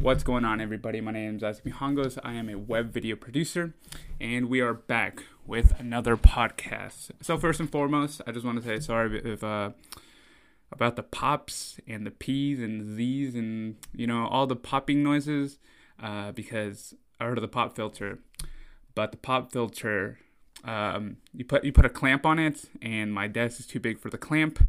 What's going on, everybody? My name is Isaac Mihangos. I am a web video producer, and we are back with another podcast. So, first and foremost, I just want to say sorry if uh, about the pops and the P's and the Z's and you know all the popping noises uh, because I heard of the pop filter, but the pop filter um, you put you put a clamp on it, and my desk is too big for the clamp.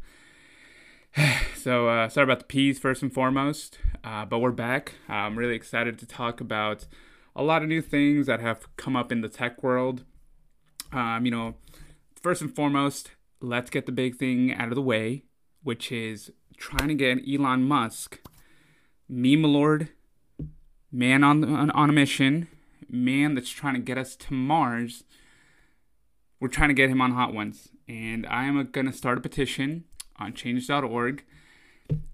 so uh, sorry about the peas first and foremost, uh, but we're back. I'm really excited to talk about a lot of new things that have come up in the tech world. Um, you know, first and foremost, let's get the big thing out of the way, which is trying to get Elon Musk, meme lord, man on on, on a mission, man that's trying to get us to Mars. We're trying to get him on Hot Ones, and I am gonna start a petition on change.org.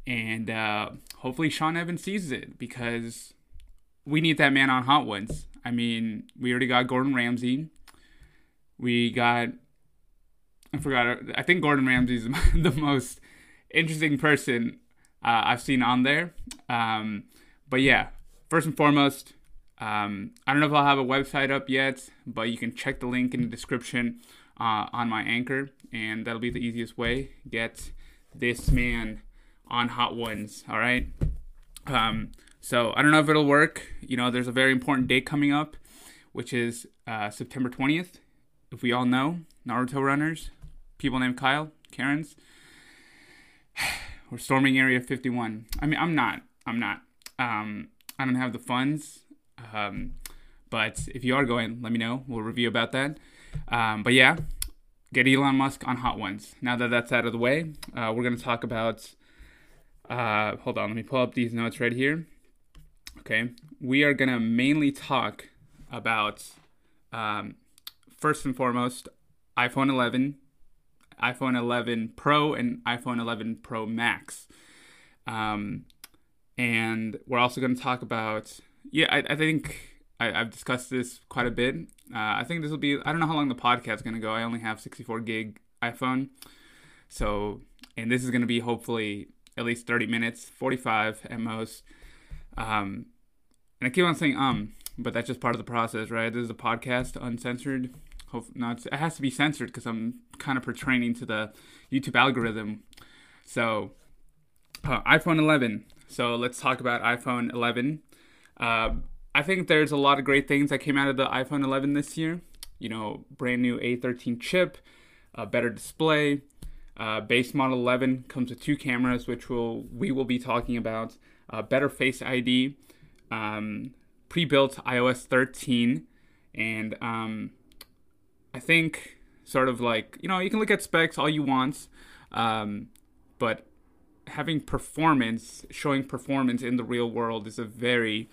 And uh, hopefully Sean Evans sees it because we need that man on Hot Ones. I mean, we already got Gordon Ramsay. We got, I forgot, I think Gordon Ramsay is the most interesting person uh, I've seen on there. Um, but yeah, first and foremost, um, I don't know if I'll have a website up yet, but you can check the link in the description uh, on my anchor, and that'll be the easiest way. Get this man on Hot Ones. All right. Um, so I don't know if it'll work. You know, there's a very important date coming up, which is uh, September 20th. If we all know Naruto runners, people named Kyle, Karens, we're storming Area 51. I mean, I'm not. I'm not. Um, I don't have the funds. Um, but if you are going, let me know. We'll review about that. Um, but yeah, get Elon Musk on Hot Ones. Now that that's out of the way, uh, we're going to talk about. Uh, hold on, let me pull up these notes right here. Okay, we are going to mainly talk about um, first and foremost iPhone 11, iPhone 11 Pro, and iPhone 11 Pro Max. Um, and we're also going to talk about, yeah, I, I think I, have discussed this quite a bit. Uh, I think this will be, I don't know how long the podcast is going to go. I only have 64 gig iPhone. So, and this is going to be hopefully at least 30 minutes, 45 at most. Um, and I keep on saying um, but that's just part of the process, right? This is a podcast, uncensored. Hope, no, it has to be censored because I'm kind of portraying to the YouTube algorithm. So, uh, iPhone 11. So let's talk about iPhone 11. Uh, I think there's a lot of great things that came out of the iPhone 11 this year. You know, brand new A13 chip, a better display. Uh, base model 11 comes with two cameras, which will we will be talking about. Uh, better Face ID, um, pre-built iOS 13, and um, I think sort of like you know you can look at specs all you want, um, but having performance, showing performance in the real world is a very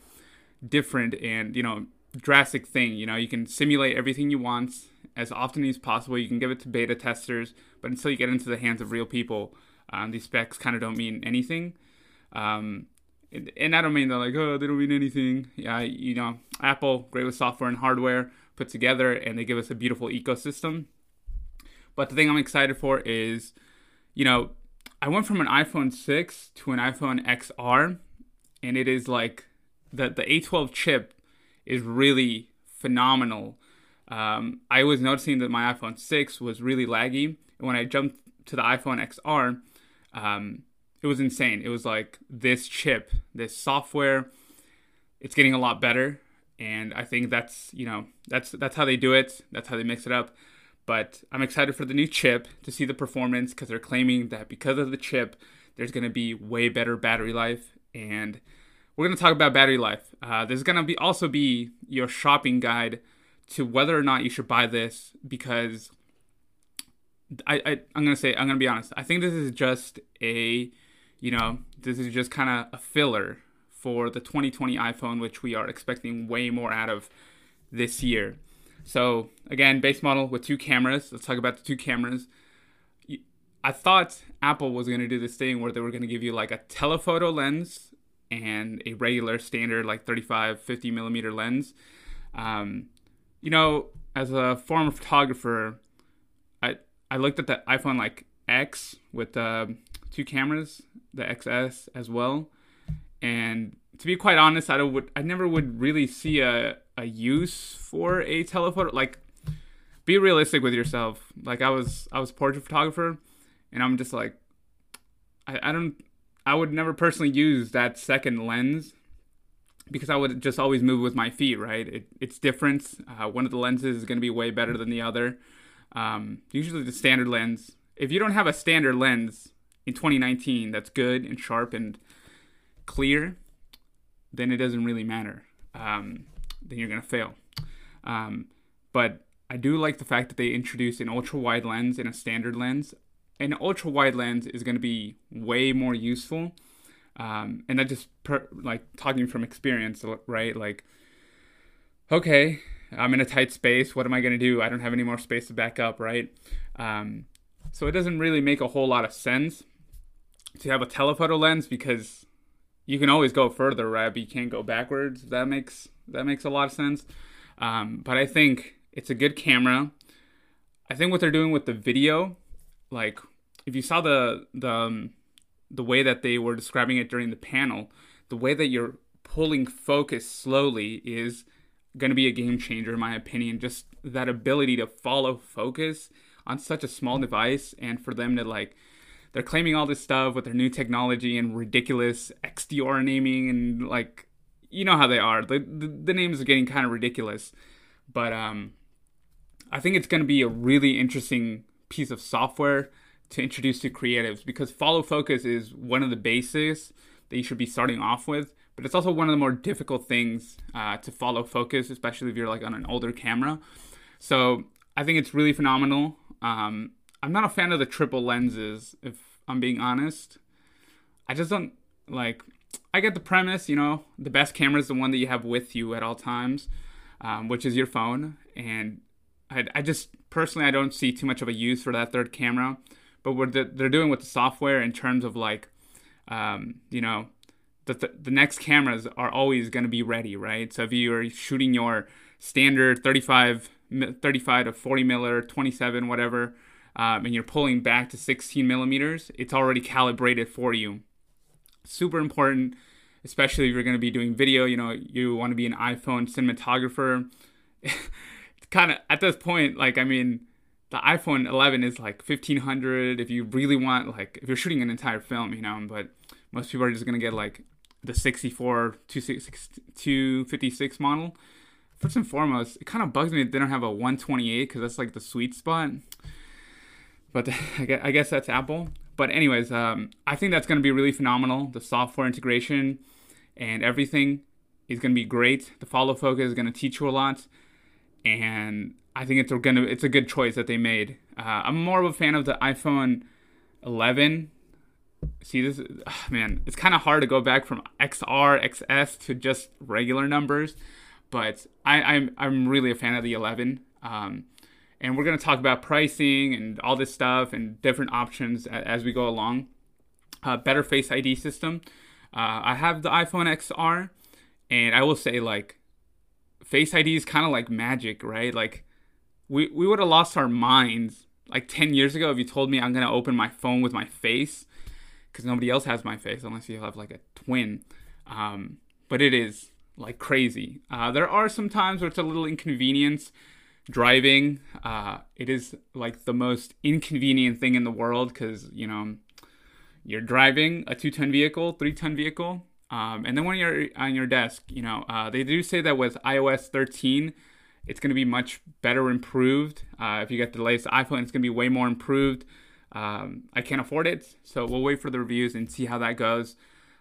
different and you know drastic thing. You know, you can simulate everything you want as often as possible. You can give it to beta testers, but until you get into the hands of real people, um, these specs kind of don't mean anything. Um, and, and I don't mean they're like, oh, they don't mean anything. Yeah, you know, Apple, great with software and hardware put together, and they give us a beautiful ecosystem. But the thing I'm excited for is, you know, I went from an iPhone 6 to an iPhone XR, and it is like the the A12 chip is really phenomenal. Um, I was noticing that my iPhone 6 was really laggy, and when I jumped to the iPhone XR, um, it was insane. It was like this chip, this software, it's getting a lot better, and I think that's you know that's that's how they do it. That's how they mix it up. But I'm excited for the new chip to see the performance because they're claiming that because of the chip, there's going to be way better battery life and we're going to talk about battery life. Uh, there's going to be also be your shopping guide to whether or not you should buy this because I, I I'm going to say I'm going to be honest. I think this is just a you know this is just kind of a filler for the 2020 iPhone, which we are expecting way more out of this year. So again, base model with two cameras. Let's talk about the two cameras. I thought Apple was going to do this thing where they were going to give you like a telephoto lens and a regular standard like 35 50 millimeter lens um, you know as a former photographer i i looked at the iphone like x with uh, two cameras the xs as well And to be quite honest, I would I never would really see a a use for a telephoto. Like, be realistic with yourself. Like I was I was portrait photographer, and I'm just like, I, I don't I would never personally use that second lens because I would just always move with my feet, right? It, it's different. Uh, one of the lenses is going to be way better than the other. Um, usually the standard lens. If you don't have a standard lens in 2019 that's good and sharp and clear, then it doesn't really matter. Um, then you're going to fail. Um, but I do like the fact that they introduced an ultra wide lens and a standard lens. An ultra wide lens is going to be way more useful. Um, and that just per, like talking from experience, right? Like, okay, I'm in a tight space. What am I going to do? I don't have any more space to back up, right? Um, so it doesn't really make a whole lot of sense to have a telephoto lens because you can always go further, right? But you can't go backwards. That makes that makes a lot of sense. Um, but I think it's a good camera. I think what they're doing with the video, like if you saw the the um, the way that they were describing it during the panel, the way that you're pulling focus slowly is going to be a game changer in my opinion. Just that ability to follow focus on such a small device and for them to like they're claiming all this stuff with their new technology and ridiculous XDR naming and like you know how they are. The the, the names are getting kind of ridiculous. But um I think it's going to be a really interesting piece of software to introduce to creatives because follow focus is one of the basics that you should be starting off with but it's also one of the more difficult things uh, to follow focus especially if you're like on an older camera. So i think it's really phenomenal. Um, i'm not a fan of the triple lenses if i'm being honest. I just don't like i get the premise you know the best camera is the one that you have with you at all times um, which is your phone and I, I just personally i don't see too much of a use for that third camera but what they're doing with the software in terms of like, um, you know, the, th- the next cameras are always going to be ready, right? So if you're shooting your standard 35, 35 to 40 miller, 27, whatever, um, and you're pulling back to 16 millimeters, it's already calibrated for you. Super important, especially if you're going to be doing video. You know, you want to be an iPhone cinematographer. kind of at this point, like I mean, the iPhone 11 is like 1500 if you really want like if you're shooting an entire film, you know, but most people are just to get like the 64 256 model. First and foremost, it kind of bugs me that they don't have a 128 because that's like the sweet spot. But I guess that's Apple. But anyways, um, I think that's going to be really phenomenal. The software integration and everything is going to be great. The follow focus is going to teach you a lot, and I think it's a gonna it's a good choice that they made. Uh, I'm more of a fan of the iPhone 11. See this, oh, man, it's kind of hard to go back from XR, XS to just regular numbers, but I, I'm I'm really a fan of the 11. Um, and we're gonna talk about pricing and all this stuff and different options as, as we go along. Uh, better Face ID system. Uh, I have the iPhone XR, and I will say like Face ID is kind of like magic, right? Like we we would have lost our minds like 10 years ago if you told me I'm going to open my phone with my face because nobody else has my face unless you have like a twin. Um, but it is like crazy. Uh, there are some times where it's a little inconvenience driving. Uh, it is like the most inconvenient thing in the world because, you know, you're driving a two ton vehicle, three ton vehicle. Um, and then when you're on your desk, you know, uh, they do say that with iOS 13, it's going to be much better improved. Uh, if you get the latest iPhone, it's going to be way more improved. Um, I can't afford it, so we'll wait for the reviews and see how that goes.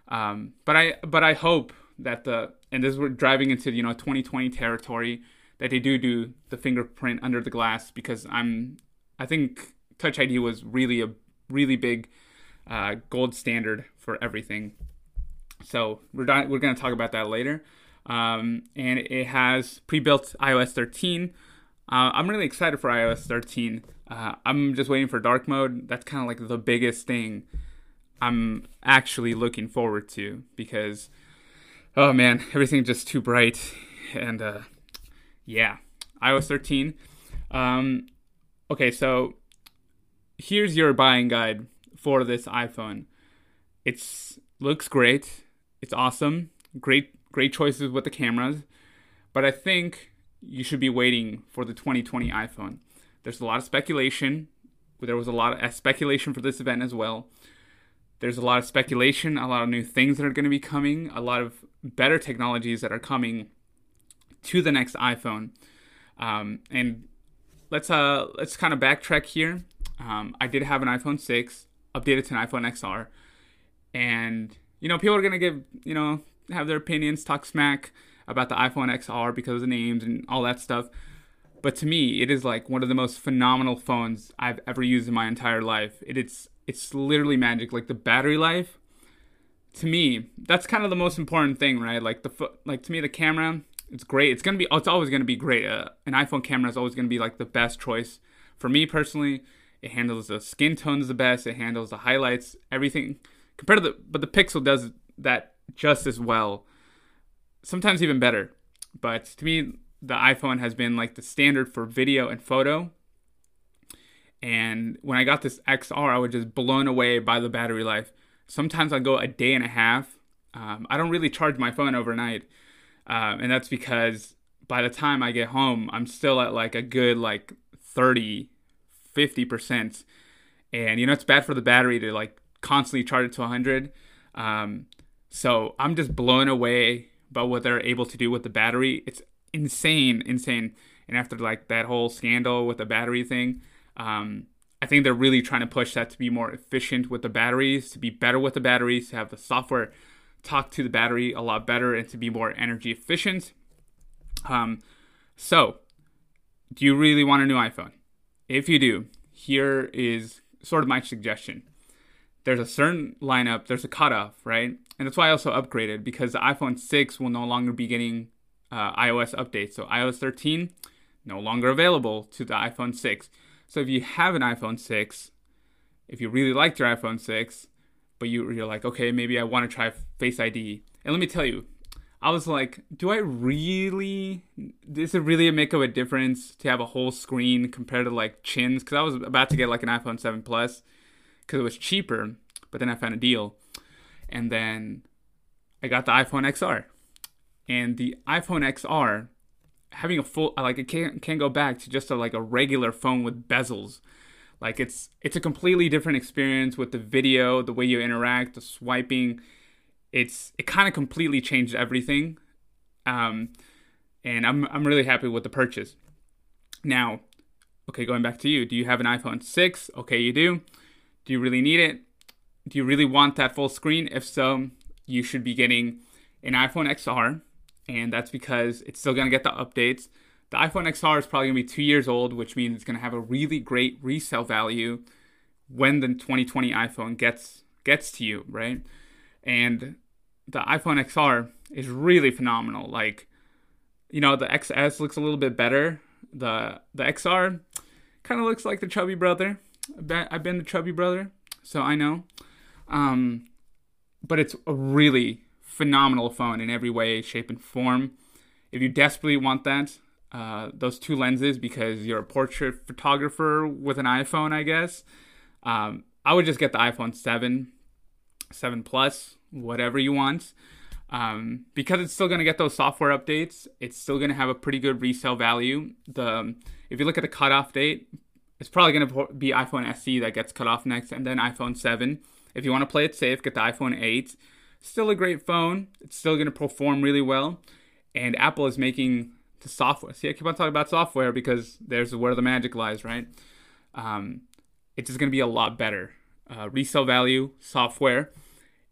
Um, but I but I hope that the and this we're driving into you know 2020 territory that they do do the fingerprint under the glass because I'm I think Touch ID was really a really big uh, gold standard for everything. So we're not, we're going to talk about that later um, and it has pre-built iOS 13. Uh, I'm really excited for iOS 13. Uh, I'm just waiting for dark mode. That's kind of like the biggest thing I'm actually looking forward to because, oh man, everything's just too bright. And uh, yeah, iOS 13. Um, okay, so here's your buying guide for this iPhone. It's looks great It's awesome. Great great choices with the cameras. But I think you should be waiting for the 2020 iPhone. There's a lot of speculation. There was a lot of speculation for this event as well. There's a lot of speculation, a lot of new things that are going to be coming, a lot of better technologies that are coming to the next iPhone. Um, and let's uh let's kind of backtrack here. Um, I did have an iPhone 6 updated to an iPhone XR, and you know people are gonna give you know have their opinions, talk smack about the iPhone XR because of the names and all that stuff. But to me, it is like one of the most phenomenal phones I've ever used in my entire life. It, it's it's literally magic. Like the battery life, to me, that's kind of the most important thing, right? Like the like to me, the camera, it's great. It's gonna be, it's always gonna be great. Uh, an iPhone camera is always gonna be like the best choice for me personally. It handles the skin tones the best. It handles the highlights, everything compared to the, but the Pixel does that just as well. Sometimes even better. But to me, the iPhone has been like the standard for video and photo. And when I got this XR, I was just blown away by the battery life. Sometimes I go a day and a half. Um, I don't really charge my phone overnight, um, and that's because by the time I get home, I'm still at like a good like 30, 50 percent. And you know it's bad for the battery to like constantly charge it to 100. Um, so I'm just blown away by what they're able to do with the battery. It's insane, insane. And after like that whole scandal with the battery thing, um, I think they're really trying to push that to be more efficient with the batteries, to be better with the batteries, to have the software talk to the battery a lot better, and to be more energy efficient. Um, so, do you really want a new iPhone? If you do, here is sort of my suggestion. There's a certain lineup, there's a cutoff, right? And that's why I also upgraded because the iPhone 6 will no longer be getting uh, iOS updates. So iOS 13 no longer available to the iPhone 6. So if you have an iPhone 6, if you really liked your iPhone 6, but you, you're like, okay, maybe I want to try Face ID. And let me tell you, I was like, do I really, does it really make of a difference to have a whole screen compared to like chins? Because I was about to get like an iPhone 7 Plus because it was cheaper, but then I found a deal. And then I got the iPhone XR and the iPhone XR having a full like it can't can go back to just a, like a regular phone with bezels. Like it's it's a completely different experience with the video the way you interact the swiping. It's it kind of completely changed everything. Um and i'm i'm really happy with the purchase. Now okay going back to you do you have an iphone 6 okay you do do you really need it do you really want that full screen if so you should be getting an iphone xr and that's because it's still to get the updates. The iPhone XR is probably to be two years old, which means it's to have a really great resale value when the 2020 iPhone gets gets to you, right? And the iPhone XR is really phenomenal. Like, you know, the XS looks a little bit better. The the XR kind of looks like the chubby brother. I've been the chubby brother, so I know. Um, but it's a really phenomenal phone in every way, shape, and form. If you desperately want that, uh, those two lenses because you're a portrait photographer with an iPhone, I guess. Um, I would just get the iPhone 7, 7 Plus, whatever you want. Um, because it's still going to get those software updates. It's still going to have a pretty good resale value. The if you look at the cutoff date, it's probably going to be iPhone SE that gets cut off next, and then iPhone 7. If you want to play it safe, get the iPhone 8. Still a great phone. It's still going to perform really well. And Apple is making the software. See, I keep on talking about software because there's where the magic lies, right? Um, it's just going to be a lot better. Uh, resale value, software,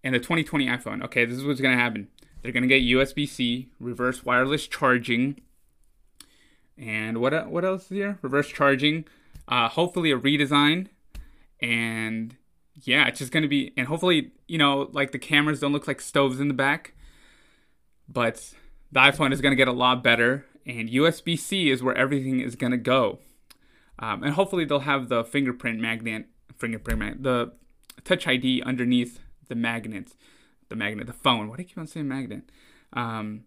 and the 2020 iPhone. Okay, this is what's going to happen. They're going to get USB C, reverse wireless charging, and what what else is here? Reverse charging. Uh, hopefully a redesign, and yeah, it's just gonna be, and hopefully, you know, like the cameras don't look like stoves in the back, but the iPhone is gonna get a lot better, and USB C is where everything is gonna go, um, and hopefully they'll have the fingerprint magnet, fingerprint magnet, the Touch ID underneath the magnet, the magnet, the phone. Why do I keep on saying magnet? Um,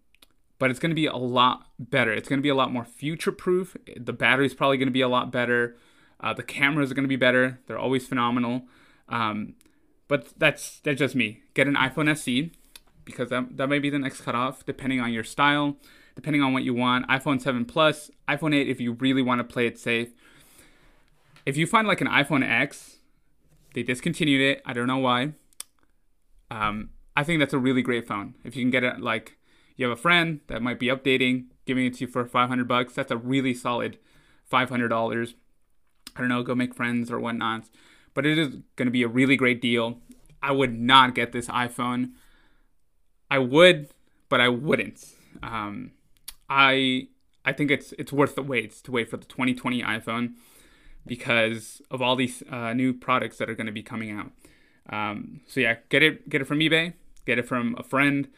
but it's gonna be a lot better. It's gonna be a lot more future proof. The battery's probably gonna be a lot better. Uh, the cameras are gonna be better. They're always phenomenal. Um, but that's that's just me. Get an iPhone SE, because that, that may be the next cutoff depending on your style, depending on what you want. iPhone 7 Plus, iPhone 8 if you really want to play it safe. If you find like an iPhone X, they discontinued it. I don't know why. Um, I think that's a really great phone. If you can get it, like you have a friend that might be updating, giving it to you for 500 bucks, that's a really solid $500. I don't know, go make friends or whatnot. But it is going to be a really great deal. I would not get this iPhone. I would, but I wouldn't. Um, I I think it's it's worth the wait to wait for the 2020 iPhone because of all these uh, new products that are going to be coming out. Um, so yeah, get it get it from eBay, get it from a friend.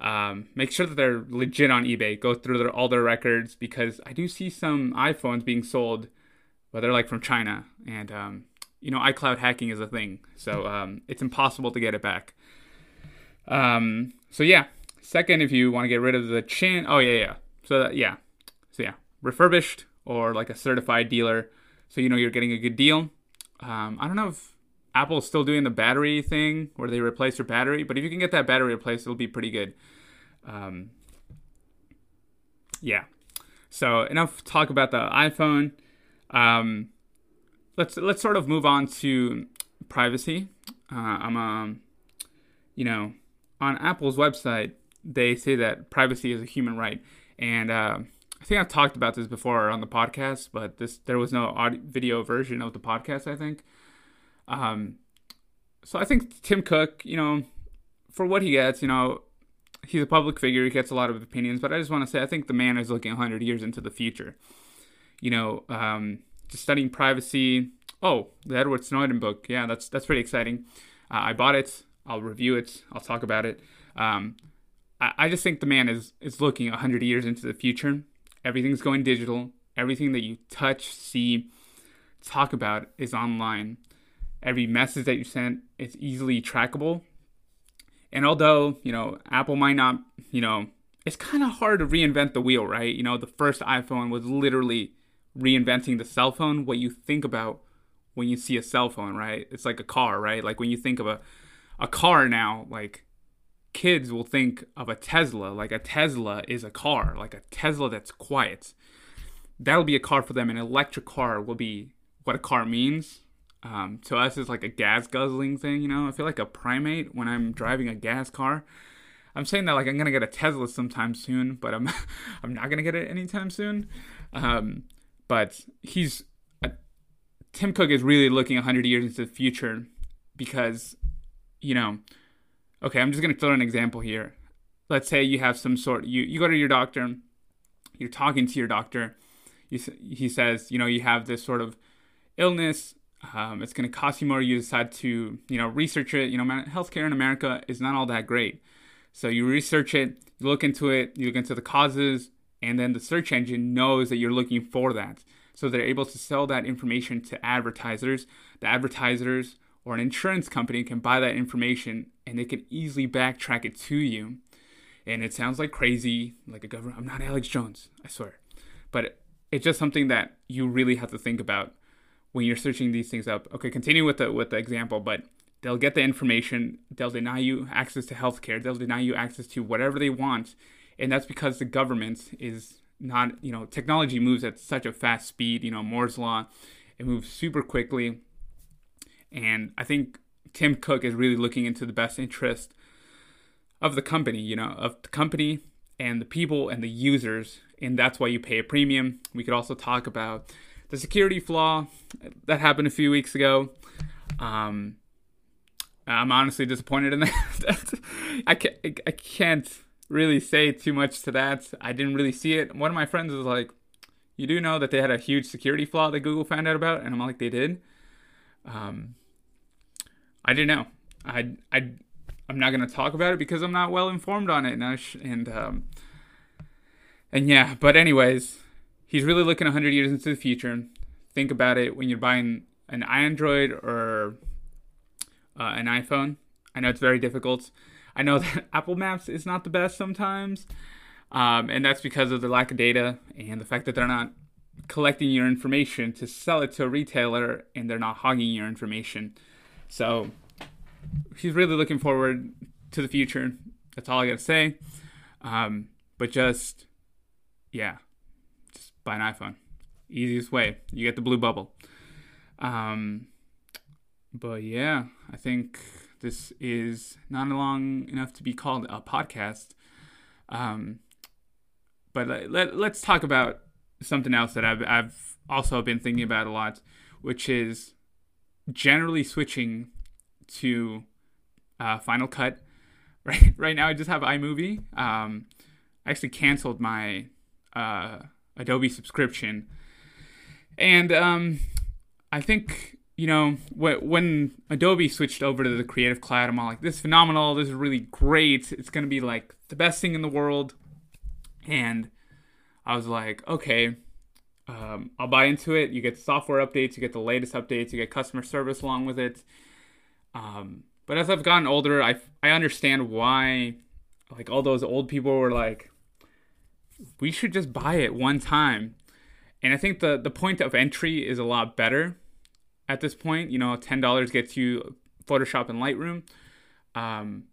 Um, make sure that they're legit on eBay. Go through their, all their records because I do see some iPhones being sold, but they're like from China, and um, you know iCloud hacking is a thing, so um, it's impossible to get it back. Um, so yeah, second, if you want to get rid of the chin, oh yeah, yeah. So that, yeah, so yeah, refurbished or like a certified dealer, so you know you're getting a good deal. Um, I don't know if Apple's still doing the battery thing where they replace your battery, but if you can get that battery replaced, it'll be pretty good. Um, yeah. So enough talk about the iPhone. Um, let's let's sort of move on to privacy. Uh, I'm um, you know, on Apple's website they say that privacy is a human right, and uh, I think I've talked about this before on the podcast, but this there was no audio, video version of the podcast. I think. Um, so I think Tim Cook, you know, for what he gets, you know, he's a public figure. He gets a lot of opinions, but I just want to say I think the man is looking 100 years into the future. You know, um, just studying privacy. Oh, the Edward Snowden book. Yeah, that's that's pretty exciting. Uh, I bought it. I'll review it. I'll talk about it. Um, I, I just think the man is is looking 100 years into the future. Everything's going digital. Everything that you touch, see, talk about is online. Every message that you sent is easily trackable. And although, you know, Apple might not, you know, it's kind of hard to reinvent the wheel, right? You know, the first iPhone was literally reinventing the cell phone, what you think about when you see a cell phone, right? It's like a car, right? Like when you think of a a car now, like kids will think of a Tesla, like a Tesla is a car, like a Tesla that's quiet. That'll be a car for them. An electric car will be what a car means, um, to us it's like a gas guzzling thing, you know. I feel like a primate when I'm driving a gas car. I'm saying that like I'm gonna get a Tesla sometime soon, but I'm I'm not gonna get it anytime soon. Um, but he's uh, Tim Cook is really looking 100 years into the future because, you know, okay, I'm just gonna throw an example here. Let's say you have some sort you you go to your doctor, you're talking to your doctor. You, he says, you know, you have this sort of illness um, it's going to cost you more. You decide to, you know, research it. You know, healthcare in America is not all that great. So you research it, you look into it, you look into the causes, and then the search engine knows that you're looking for that. So they're able to sell that information to advertisers. The advertisers or an insurance company can buy that information and they can easily backtrack it to you. And it sounds like crazy, like a government. I'm not Alex Jones, I swear. But it's just something that you really have to think about when you're searching these things up. Okay, continue with the with the example, but they'll get the information, they'll deny you access to healthcare, they'll deny you access to whatever they want, and that's because the government is not, you know, technology moves at such a fast speed, you know, Moore's law, it moves super quickly. And I think Tim Cook is really looking into the best interest of the company, you know, of the company and the people and the users, and that's why you pay a premium. We could also talk about the security flaw that happened a few weeks ago. Um, I'm honestly disappointed in that. I can't, I can't really say too much to that. I didn't really see it. One of my friends was like, "You do know that they had a huge security flaw that Google found out about?" And I'm like, "They did." Um, I didn't know. I I I'm not gonna talk about it because I'm not well informed on it, and sh- and um, and yeah. But anyways, he's really looking 100 years into the future. Think about it when you're buying an Android or uh, an iPhone. I know it's very difficult. I know that Apple Maps is not the best sometimes, um, and that's because of the lack of data and the fact that they're not collecting your information to sell it to a retailer and they're not hogging your information. So he's really looking forward to the future. That's all I gotta say. Um, but just, yeah, buy an iPhone. Easiest way. You get the blue bubble. Um, but yeah, I think this is not long enough to be called a podcast. Um, but let, let, let's talk about something else that I've, I've also been thinking about a lot, which is generally switching to uh, Final Cut. Right, right now I just have iMovie. Um, I actually canceled my uh, Adobe subscription, and um, I think you know when Adobe switched over to the Creative Cloud, I'm all like, "This is phenomenal. This is really great. It's gonna be like the best thing in the world." And I was like, "Okay, um, I'll buy into it. You get software updates, you get the latest updates, you get customer service along with it." Um, but as I've gotten older, I I understand why, like all those old people were like, we should just buy it one time, and I think the the point of entry is a lot better at this point. You know, ten dollars gets you Photoshop and Lightroom, um,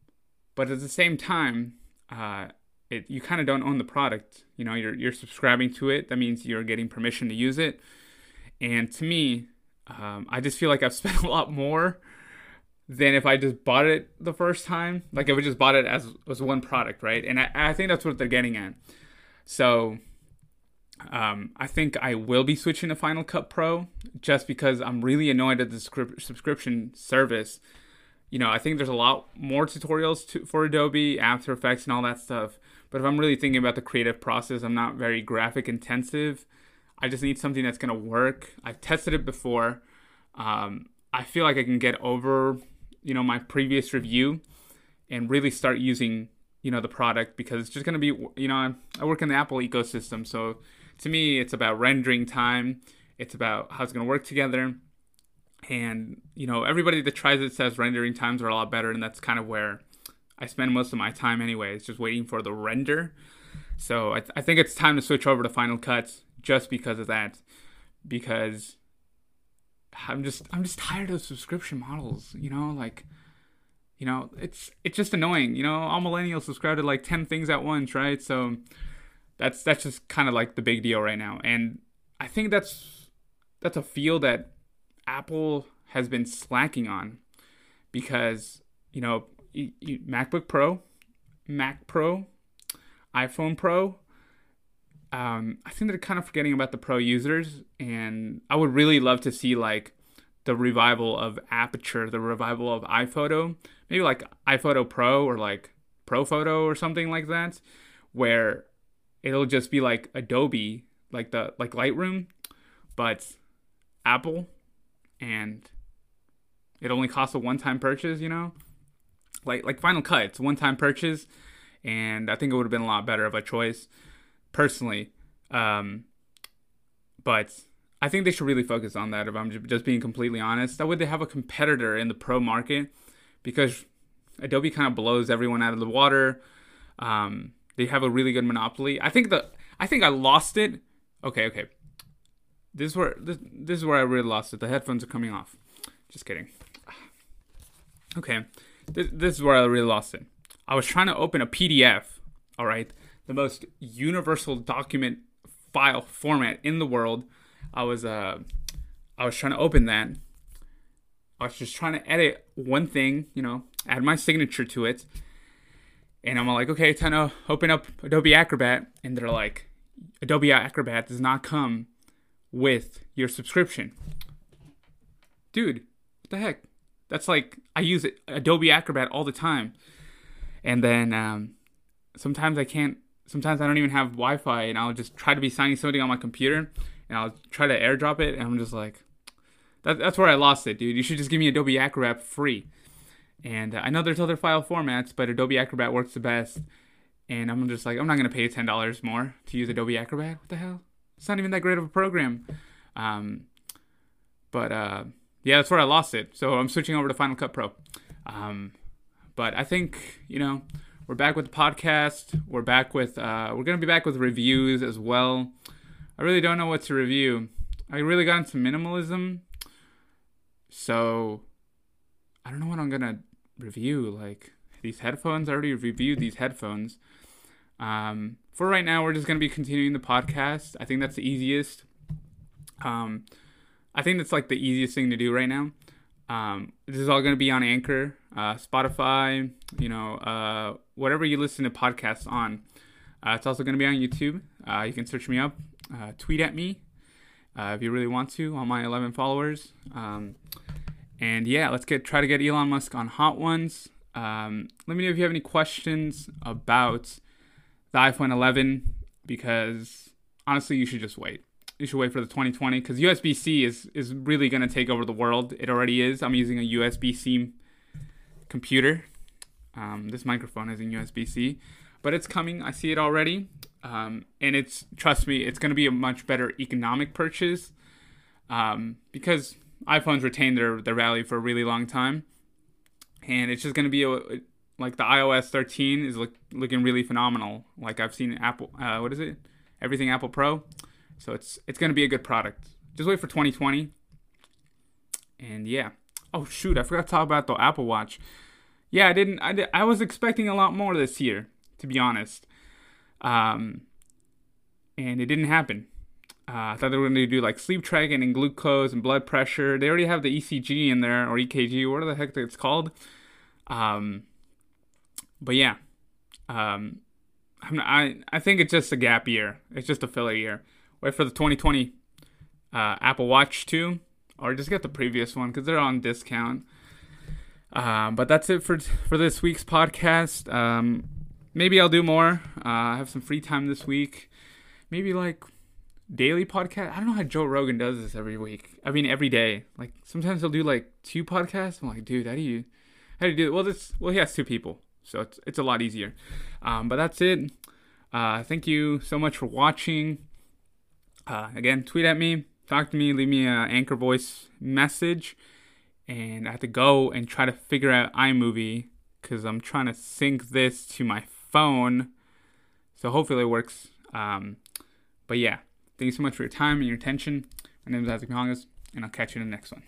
but at the same time, uh, it you kind of don't own the product. You know, you're you're subscribing to it. That means you're getting permission to use it, and to me, um, I just feel like I've spent a lot more than if I just bought it the first time. Like if I just bought it as as one product, right? And I, I think that's what they're getting at. So um, I think I will be switching to Final Cut Pro just because I'm really annoyed at the script, subscription service. You know, I think there's a lot more tutorials to, for Adobe, After Effects, and all that stuff. But if I'm really thinking about the creative process, I'm not very graphic intensive. I just need something that's going to work. I've tested it before. Um, I feel like I can get over you know my previous review and really start using you know the product because it's just going to be you know I work in the Apple ecosystem so to me it's about rendering time it's about how it's going to work together and you know everybody that tries it says rendering times are a lot better and that's kind of where I spend most of my time anyway it's just waiting for the render so I, th- I think it's time to switch over to Final Cut just because of that because I'm just I'm just tired of subscription models. You know, like, you know, it's it's just annoying. You know, all millennials subscribe to like ten things at once, right? So that's that's just kind of like the big deal right now, and I think that's that's a field that Apple has been slacking on because you know MacBook Pro, Mac Pro, iPhone Pro um, I think they're kind of forgetting about the pro users, and I would really love to see like the revival of Aperture, the revival of iPhoto, maybe like iPhoto Pro or like Pro Photo or something like that, where it'll just be like Adobe, like the like Lightroom, but Apple, and it only costs a one-time purchase. You know, like like Final Cut, it's a one-time purchase, and I think it would have been a lot better of a choice personally. Um, but I think they should really focus on that. If I'm just being completely honest, that way they have a competitor in the pro market, because Adobe kind of blows everyone out of the water. Um, they have a really good monopoly. I think the I think I lost it. Okay, okay. This is where this, this is where I really lost it. The headphones are coming off. Just kidding. Okay, this, this is where I really lost it. I was trying to open a PDF. All right, the most universal document file format in the world. I was uh I was trying to open that. I was just trying to edit one thing, you know, add my signature to it. And I'm like, okay, time to open up Adobe Acrobat. And they're like, Adobe Acrobat does not come with your subscription. Dude, what the heck? That's like, I use it, Adobe Acrobat all the time. And then um, sometimes I can't sometimes I don't even have Wi-Fi, and I'll just try to be signing something on my computer, and I'll try to AirDrop it, and I'm just like, that, that's where I lost it, dude. You should just give me Adobe Acrobat free. And uh, I know there's other file formats, but Adobe Acrobat works the best. And I'm just like, I'm not gonna pay ten dollars more to use Adobe Acrobat. What the hell? It's not even that great of a program. Um, but uh, yeah, that's where I lost it. So I'm switching over to Final Cut Pro. Um, but I think you know we're back with the podcast. We're back with uh, we're gonna be back with reviews as well. I really don't know what to review. I really got into minimalism, so I don't know what I'm gonna review. Like, these headphones. I already reviewed these headphones. Um, for right now, we're just gonna be continuing the podcast. I think that's the easiest. Um, I think that's like the easiest thing to do right now. Um, this is all gonna be on Anchor, uh, Spotify, you know, uh, whatever you listen to podcasts on. Uh, it's also gonna be on YouTube. Uh, you can search me up, uh, tweet at me uh, if you really want to on my 11 followers. Um, and yeah, let's get try to get Elon Musk on Hot Ones. Um, let me know if you have any questions about the iPhone 11 because honestly, you should just wait. You should wait for the 2020 because USB C is is really gonna take over the world. It already is. I'm using a USB C computer. Um, this microphone is in USB C, but it's coming. I see it already, um, and it's trust me, it's gonna be a much better economic purchase um, because iPhones retain their their value for a really long time, and it's just gonna be a like the iOS 13 is look, looking really phenomenal. Like I've seen Apple, uh, what is it? Everything Apple Pro. So it's it's gonna be a good product. Just wait for 2020. And yeah. Oh shoot, I forgot to talk about the Apple Watch. Yeah, I didn't. I, did, I was expecting a lot more this year, to be honest. Um, and it didn't happen. Uh, I thought they were going to do like sleep tracking and glucose and blood pressure. They already have the ECG in there or EKG, whatever the heck it's called. Um, but yeah, um, not, i I think it's just a gap year. It's just a filler year. Wait for the 2020 uh, Apple Watch 2, or just get the previous one because they're on discount. Uh, but that's it for for this week's podcast. Um, maybe I'll do more. Uh, I have some free time this week. Maybe like daily podcast. I don't know how Joe Rogan does this every week. I mean, every day. Like sometimes he'll do like two podcasts. I'm like, dude, how do you how do you do it? Well, this well he has two people so it's, it's a lot easier. Um, but that's it. Uh, thank you so much for watching. Uh, again, tweet at me, talk to me, leave me an anchor voice message. And I have to go and try to figure out iMovie because I'm trying to sync this to my phone. So hopefully it works. Um, but yeah, thank you so much for your time and your attention. My name is Isaac Hongas, and I'll catch you in the next one.